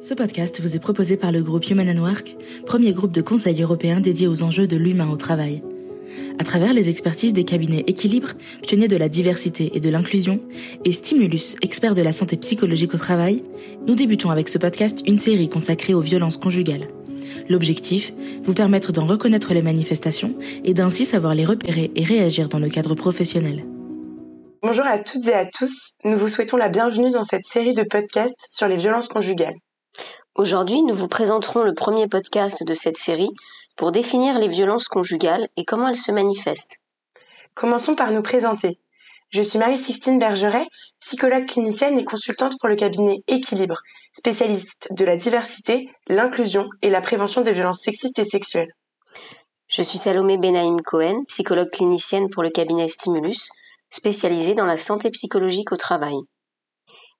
Ce podcast vous est proposé par le groupe Human and Work, premier groupe de conseil européen dédié aux enjeux de l'humain au travail. À travers les expertises des cabinets Équilibre, pionniers de la diversité et de l'inclusion, et Stimulus, expert de la santé psychologique au travail, nous débutons avec ce podcast une série consacrée aux violences conjugales. L'objectif, vous permettre d'en reconnaître les manifestations et d'ainsi savoir les repérer et réagir dans le cadre professionnel. Bonjour à toutes et à tous, nous vous souhaitons la bienvenue dans cette série de podcasts sur les violences conjugales. Aujourd'hui, nous vous présenterons le premier podcast de cette série pour définir les violences conjugales et comment elles se manifestent. Commençons par nous présenter. Je suis Marie-Sixtine Bergeret, psychologue clinicienne et consultante pour le cabinet Équilibre, spécialiste de la diversité, l'inclusion et la prévention des violences sexistes et sexuelles. Je suis Salomé Benaïm Cohen, psychologue clinicienne pour le cabinet Stimulus, spécialisée dans la santé psychologique au travail.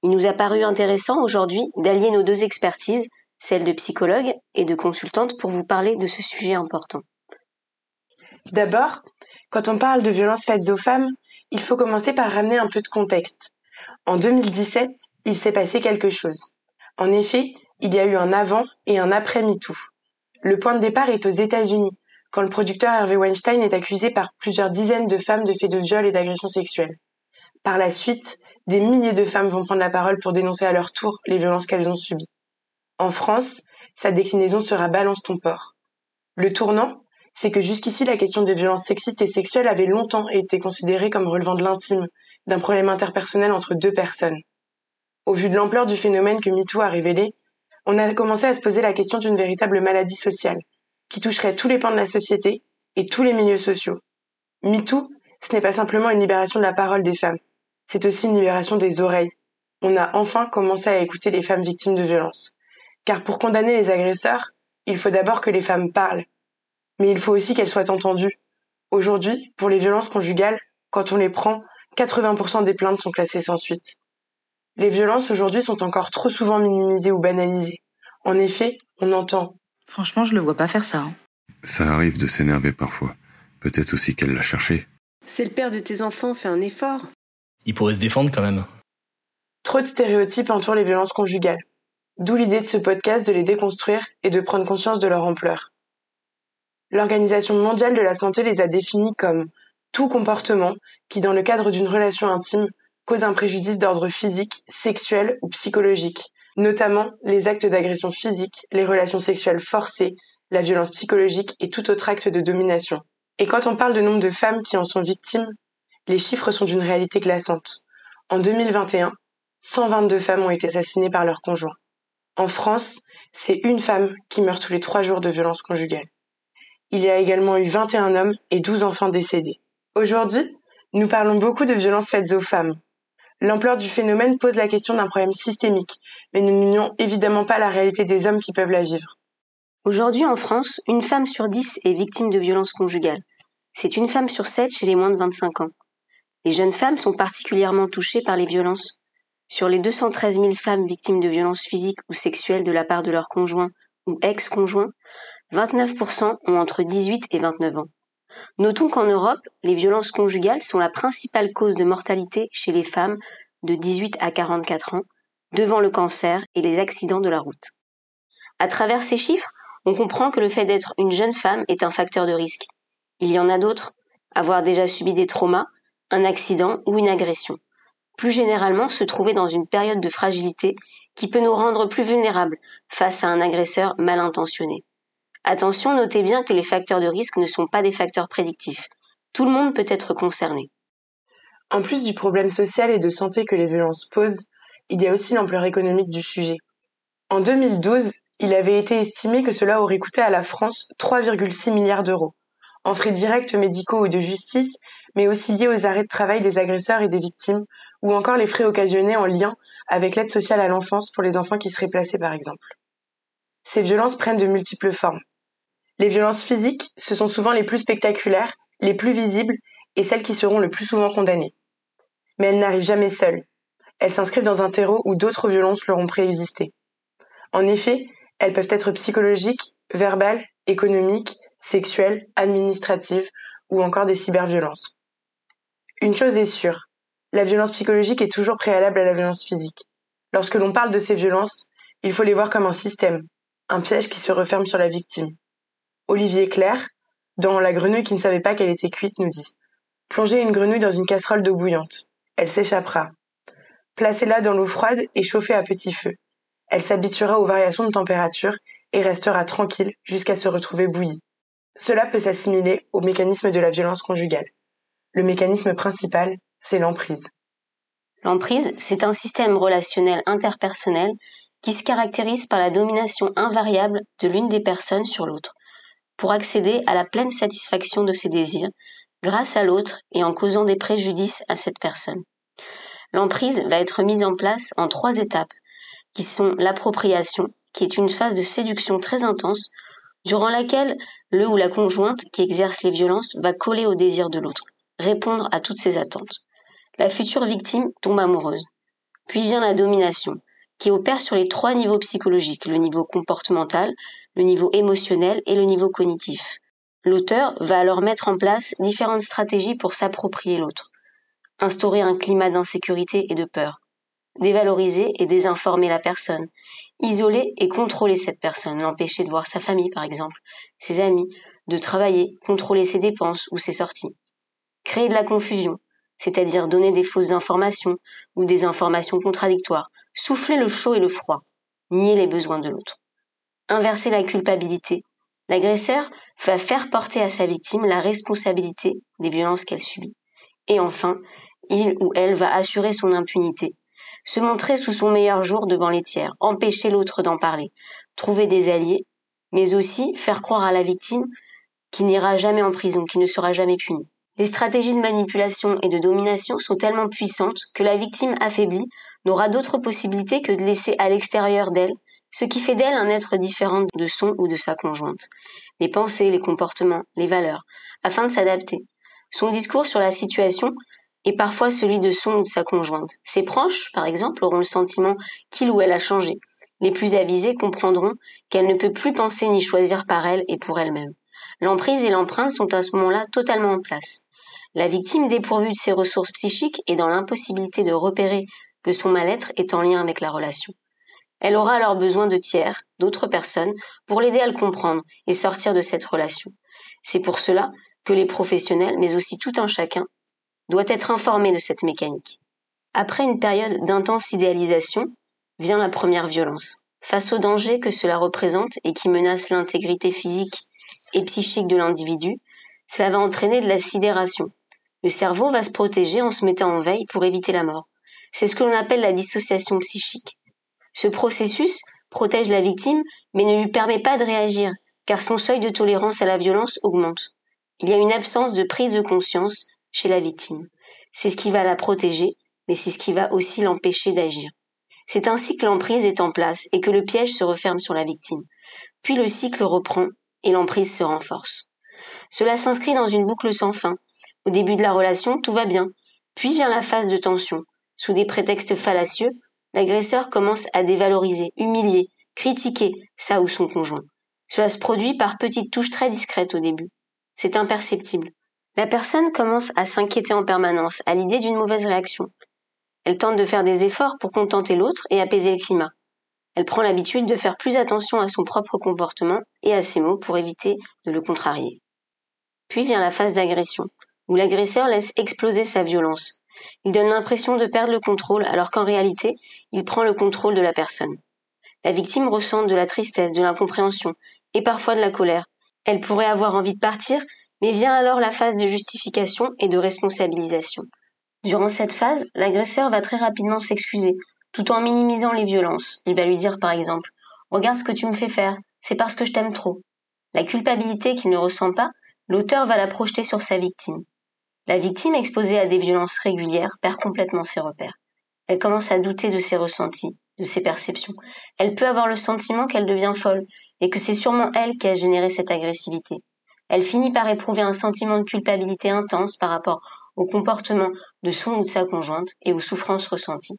Il nous a paru intéressant aujourd'hui d'allier nos deux expertises, celle de psychologue et de consultante, pour vous parler de ce sujet important. D'abord, quand on parle de violences faites aux femmes, il faut commencer par ramener un peu de contexte. En 2017, il s'est passé quelque chose. En effet, il y a eu un avant et un après MeToo. Le point de départ est aux États-Unis, quand le producteur Harvey Weinstein est accusé par plusieurs dizaines de femmes de faits de viol et d'agressions sexuelles. Par la suite, des milliers de femmes vont prendre la parole pour dénoncer à leur tour les violences qu'elles ont subies. En France, sa déclinaison sera Balance ton port. Le tournant, c'est que jusqu'ici la question des violences sexistes et sexuelles avait longtemps été considérée comme relevant de l'intime, d'un problème interpersonnel entre deux personnes. Au vu de l'ampleur du phénomène que MeToo a révélé, on a commencé à se poser la question d'une véritable maladie sociale, qui toucherait tous les pans de la société et tous les milieux sociaux. MeToo, ce n'est pas simplement une libération de la parole des femmes, c'est aussi une libération des oreilles. On a enfin commencé à écouter les femmes victimes de violences. Car pour condamner les agresseurs, il faut d'abord que les femmes parlent. Mais il faut aussi qu'elles soient entendues. Aujourd'hui, pour les violences conjugales, quand on les prend, 80% des plaintes sont classées sans suite. Les violences aujourd'hui sont encore trop souvent minimisées ou banalisées. En effet, on entend. Franchement, je le vois pas faire ça. Hein. Ça arrive de s'énerver parfois. Peut-être aussi qu'elle l'a cherché. C'est le père de tes enfants, fais un effort. Il pourrait se défendre quand même. Trop de stéréotypes entourent les violences conjugales. D'où l'idée de ce podcast de les déconstruire et de prendre conscience de leur ampleur. L'Organisation mondiale de la santé les a définis comme tout comportement qui, dans le cadre d'une relation intime, cause un préjudice d'ordre physique, sexuel ou psychologique, notamment les actes d'agression physique, les relations sexuelles forcées, la violence psychologique et tout autre acte de domination. Et quand on parle de nombre de femmes qui en sont victimes, les chiffres sont d'une réalité glaçante. En 2021, 122 femmes ont été assassinées par leur conjoint. En France, c'est une femme qui meurt tous les trois jours de violences conjugales. Il y a également eu 21 hommes et 12 enfants décédés. Aujourd'hui, nous parlons beaucoup de violences faites aux femmes. L'ampleur du phénomène pose la question d'un problème systémique, mais nous n'unions évidemment pas la réalité des hommes qui peuvent la vivre. Aujourd'hui en France, une femme sur dix est victime de violences conjugales. C'est une femme sur sept chez les moins de 25 ans. Les jeunes femmes sont particulièrement touchées par les violences. Sur les 213 000 femmes victimes de violences physiques ou sexuelles de la part de leur conjoint ou ex-conjoint, 29% ont entre 18 et 29 ans. Notons qu'en Europe, les violences conjugales sont la principale cause de mortalité chez les femmes de 18 à 44 ans, devant le cancer et les accidents de la route. À travers ces chiffres, on comprend que le fait d'être une jeune femme est un facteur de risque. Il y en a d'autres. Avoir déjà subi des traumas, un accident ou une agression. Plus généralement, se trouver dans une période de fragilité qui peut nous rendre plus vulnérables face à un agresseur mal intentionné. Attention, notez bien que les facteurs de risque ne sont pas des facteurs prédictifs. Tout le monde peut être concerné. En plus du problème social et de santé que les violences posent, il y a aussi l'ampleur économique du sujet. En 2012, il avait été estimé que cela aurait coûté à la France 3,6 milliards d'euros, en frais directs médicaux ou de justice, mais aussi liés aux arrêts de travail des agresseurs et des victimes, ou encore les frais occasionnés en lien avec l'aide sociale à l'enfance pour les enfants qui seraient placés par exemple. Ces violences prennent de multiples formes. Les violences physiques, ce sont souvent les plus spectaculaires, les plus visibles et celles qui seront le plus souvent condamnées. Mais elles n'arrivent jamais seules. Elles s'inscrivent dans un terreau où d'autres violences leur ont préexisté. En effet, elles peuvent être psychologiques, verbales, économiques, sexuelles, administratives ou encore des cyberviolences. Une chose est sûre, la violence psychologique est toujours préalable à la violence physique. Lorsque l'on parle de ces violences, Il faut les voir comme un système, un piège qui se referme sur la victime. Olivier Claire, dans La grenouille qui ne savait pas qu'elle était cuite, nous dit Plongez une grenouille dans une casserole d'eau bouillante. Elle s'échappera. Placez-la dans l'eau froide et chauffez à petit feu. Elle s'habituera aux variations de température et restera tranquille jusqu'à se retrouver bouillie. Cela peut s'assimiler au mécanisme de la violence conjugale. Le mécanisme principal, c'est l'emprise. L'emprise, c'est un système relationnel interpersonnel qui se caractérise par la domination invariable de l'une des personnes sur l'autre, pour accéder à la pleine satisfaction de ses désirs, grâce à l'autre et en causant des préjudices à cette personne. L'emprise va être mise en place en trois étapes, qui sont l'appropriation, qui est une phase de séduction très intense, durant laquelle le ou la conjointe qui exerce les violences va coller au désir de l'autre, répondre à toutes ses attentes. La future victime tombe amoureuse. Puis vient la domination, qui opère sur les trois niveaux psychologiques, le niveau comportemental, le niveau émotionnel et le niveau cognitif. L'auteur va alors mettre en place différentes stratégies pour s'approprier l'autre. Instaurer un climat d'insécurité et de peur. Dévaloriser et désinformer la personne. Isoler et contrôler cette personne, l'empêcher de voir sa famille par exemple, ses amis, de travailler, contrôler ses dépenses ou ses sorties. Créer de la confusion, c'est-à-dire donner des fausses informations ou des informations contradictoires, souffler le chaud et le froid, nier les besoins de l'autre. Inverser la culpabilité. L'agresseur va faire porter à sa victime la responsabilité des violences qu'elle subit. Et enfin, il ou elle va assurer son impunité, se montrer sous son meilleur jour devant les tiers, empêcher l'autre d'en parler, trouver des alliés, mais aussi faire croire à la victime qu'il n'ira jamais en prison, qu'il ne sera jamais puni. Les stratégies de manipulation et de domination sont tellement puissantes que la victime affaiblie n'aura d'autre possibilité que de laisser à l'extérieur d'elle ce qui fait d'elle un être différent de son ou de sa conjointe, les pensées, les comportements, les valeurs, afin de s'adapter. Son discours sur la situation est parfois celui de son ou de sa conjointe. Ses proches, par exemple, auront le sentiment qu'il ou elle a changé. Les plus avisés comprendront qu'elle ne peut plus penser ni choisir par elle et pour elle-même. L'emprise et l'empreinte sont à ce moment-là totalement en place. La victime dépourvue de ses ressources psychiques est dans l'impossibilité de repérer que son mal-être est en lien avec la relation. Elle aura alors besoin de tiers, d'autres personnes, pour l'aider à le comprendre et sortir de cette relation. C'est pour cela que les professionnels, mais aussi tout un chacun, doit être informé de cette mécanique. Après une période d'intense idéalisation, vient la première violence. Face au danger que cela représente et qui menace l'intégrité physique et psychique de l'individu, cela va entraîner de la sidération. Le cerveau va se protéger en se mettant en veille pour éviter la mort. C'est ce que l'on appelle la dissociation psychique. Ce processus protège la victime, mais ne lui permet pas de réagir, car son seuil de tolérance à la violence augmente. Il y a une absence de prise de conscience chez la victime. C'est ce qui va la protéger, mais c'est ce qui va aussi l'empêcher d'agir. C'est ainsi que l'emprise est en place et que le piège se referme sur la victime. Puis le cycle reprend et l'emprise se renforce. Cela s'inscrit dans une boucle sans fin. Au début de la relation, tout va bien. Puis vient la phase de tension. Sous des prétextes fallacieux, l'agresseur commence à dévaloriser, humilier, critiquer sa ou son conjoint. Cela se produit par petites touches très discrètes au début. C'est imperceptible. La personne commence à s'inquiéter en permanence à l'idée d'une mauvaise réaction. Elle tente de faire des efforts pour contenter l'autre et apaiser le climat. Elle prend l'habitude de faire plus attention à son propre comportement et à ses mots pour éviter de le contrarier. Puis vient la phase d'agression, où l'agresseur laisse exploser sa violence. Il donne l'impression de perdre le contrôle alors qu'en réalité, il prend le contrôle de la personne. La victime ressent de la tristesse, de l'incompréhension et parfois de la colère. Elle pourrait avoir envie de partir, mais vient alors la phase de justification et de responsabilisation. Durant cette phase, l'agresseur va très rapidement s'excuser, tout en minimisant les violences. Il va lui dire par exemple Regarde ce que tu me fais faire, c'est parce que je t'aime trop. La culpabilité qu'il ne ressent pas, l'auteur va la projeter sur sa victime. La victime exposée à des violences régulières perd complètement ses repères. Elle commence à douter de ses ressentis, de ses perceptions. Elle peut avoir le sentiment qu'elle devient folle et que c'est sûrement elle qui a généré cette agressivité. Elle finit par éprouver un sentiment de culpabilité intense par rapport au comportement de son ou de sa conjointe et aux souffrances ressenties.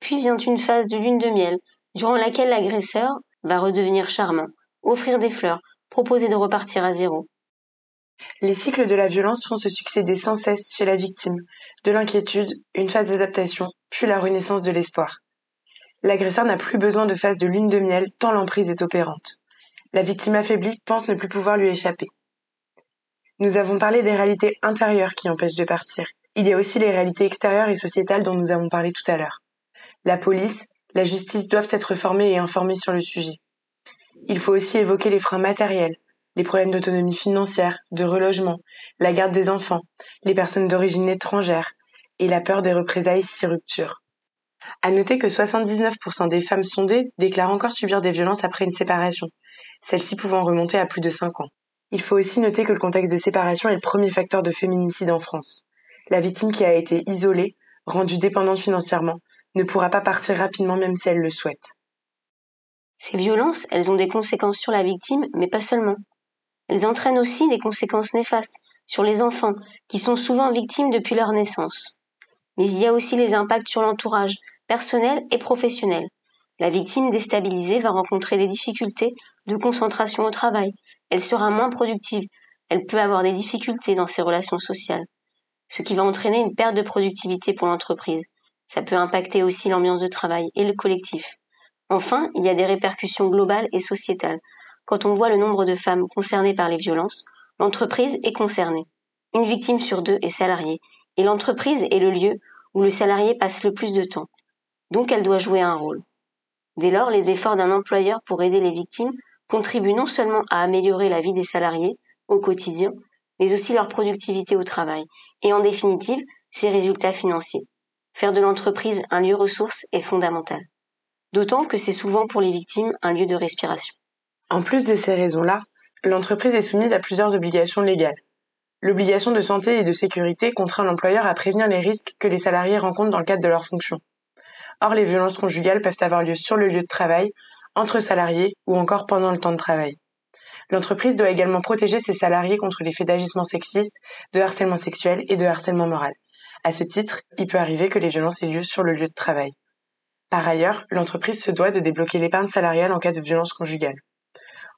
Puis vient une phase de lune de miel, durant laquelle l'agresseur va redevenir charmant, offrir des fleurs, proposer de repartir à zéro. Les cycles de la violence font se succéder sans cesse chez la victime, de l'inquiétude, une phase d'adaptation, puis la renaissance de l'espoir. L'agresseur n'a plus besoin de phase de lune de miel tant l'emprise est opérante. La victime affaiblie pense ne plus pouvoir lui échapper. Nous avons parlé des réalités intérieures qui empêchent de partir. Il y a aussi les réalités extérieures et sociétales dont nous avons parlé tout à l'heure. La police, la justice doivent être formées et informées sur le sujet. Il faut aussi évoquer les freins matériels, les problèmes d'autonomie financière, de relogement, la garde des enfants, les personnes d'origine étrangère et la peur des représailles si rupture. À noter que 79% des femmes sondées déclarent encore subir des violences après une séparation, celles-ci pouvant remonter à plus de 5 ans. Il faut aussi noter que le contexte de séparation est le premier facteur de féminicide en France. La victime qui a été isolée, rendue dépendante financièrement, ne pourra pas partir rapidement même si elle le souhaite. Ces violences, elles ont des conséquences sur la victime, mais pas seulement. Elles entraînent aussi des conséquences néfastes sur les enfants, qui sont souvent victimes depuis leur naissance. Mais il y a aussi les impacts sur l'entourage, personnel et professionnel. La victime déstabilisée va rencontrer des difficultés de concentration au travail. Elle sera moins productive. Elle peut avoir des difficultés dans ses relations sociales. Ce qui va entraîner une perte de productivité pour l'entreprise. Ça peut impacter aussi l'ambiance de travail et le collectif. Enfin, il y a des répercussions globales et sociétales. Quand on voit le nombre de femmes concernées par les violences, l'entreprise est concernée. Une victime sur deux est salariée, et l'entreprise est le lieu où le salarié passe le plus de temps. Donc elle doit jouer un rôle. Dès lors, les efforts d'un employeur pour aider les victimes contribuent non seulement à améliorer la vie des salariés au quotidien, mais aussi leur productivité au travail, et en définitive, ses résultats financiers. Faire de l'entreprise un lieu ressource est fondamental. D'autant que c'est souvent pour les victimes un lieu de respiration. En plus de ces raisons-là, l'entreprise est soumise à plusieurs obligations légales. L'obligation de santé et de sécurité contraint l'employeur à prévenir les risques que les salariés rencontrent dans le cadre de leurs fonctions. Or, les violences conjugales peuvent avoir lieu sur le lieu de travail, entre salariés ou encore pendant le temps de travail. L'entreprise doit également protéger ses salariés contre les faits d'agissement sexiste, de harcèlement sexuel et de harcèlement moral. À ce titre, il peut arriver que les violences aient lieu sur le lieu de travail. Par ailleurs, l'entreprise se doit de débloquer l'épargne salariale en cas de violence conjugale.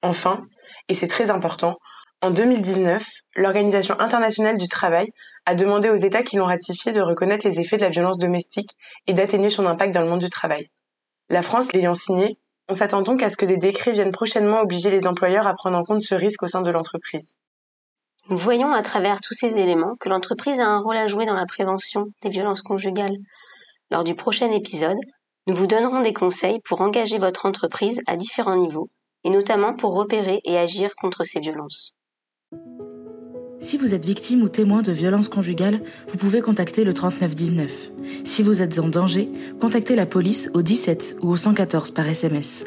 Enfin, et c'est très important, en 2019, l'Organisation internationale du travail a demandé aux États qui l'ont ratifié de reconnaître les effets de la violence domestique et d'atténuer son impact dans le monde du travail. La France l'ayant signé, on s'attend donc à ce que des décrets viennent prochainement obliger les employeurs à prendre en compte ce risque au sein de l'entreprise. Nous voyons à travers tous ces éléments que l'entreprise a un rôle à jouer dans la prévention des violences conjugales. Lors du prochain épisode, nous vous donnerons des conseils pour engager votre entreprise à différents niveaux, et notamment pour repérer et agir contre ces violences. Si vous êtes victime ou témoin de violences conjugales, vous pouvez contacter le 3919. Si vous êtes en danger, contactez la police au 17 ou au 114 par SMS.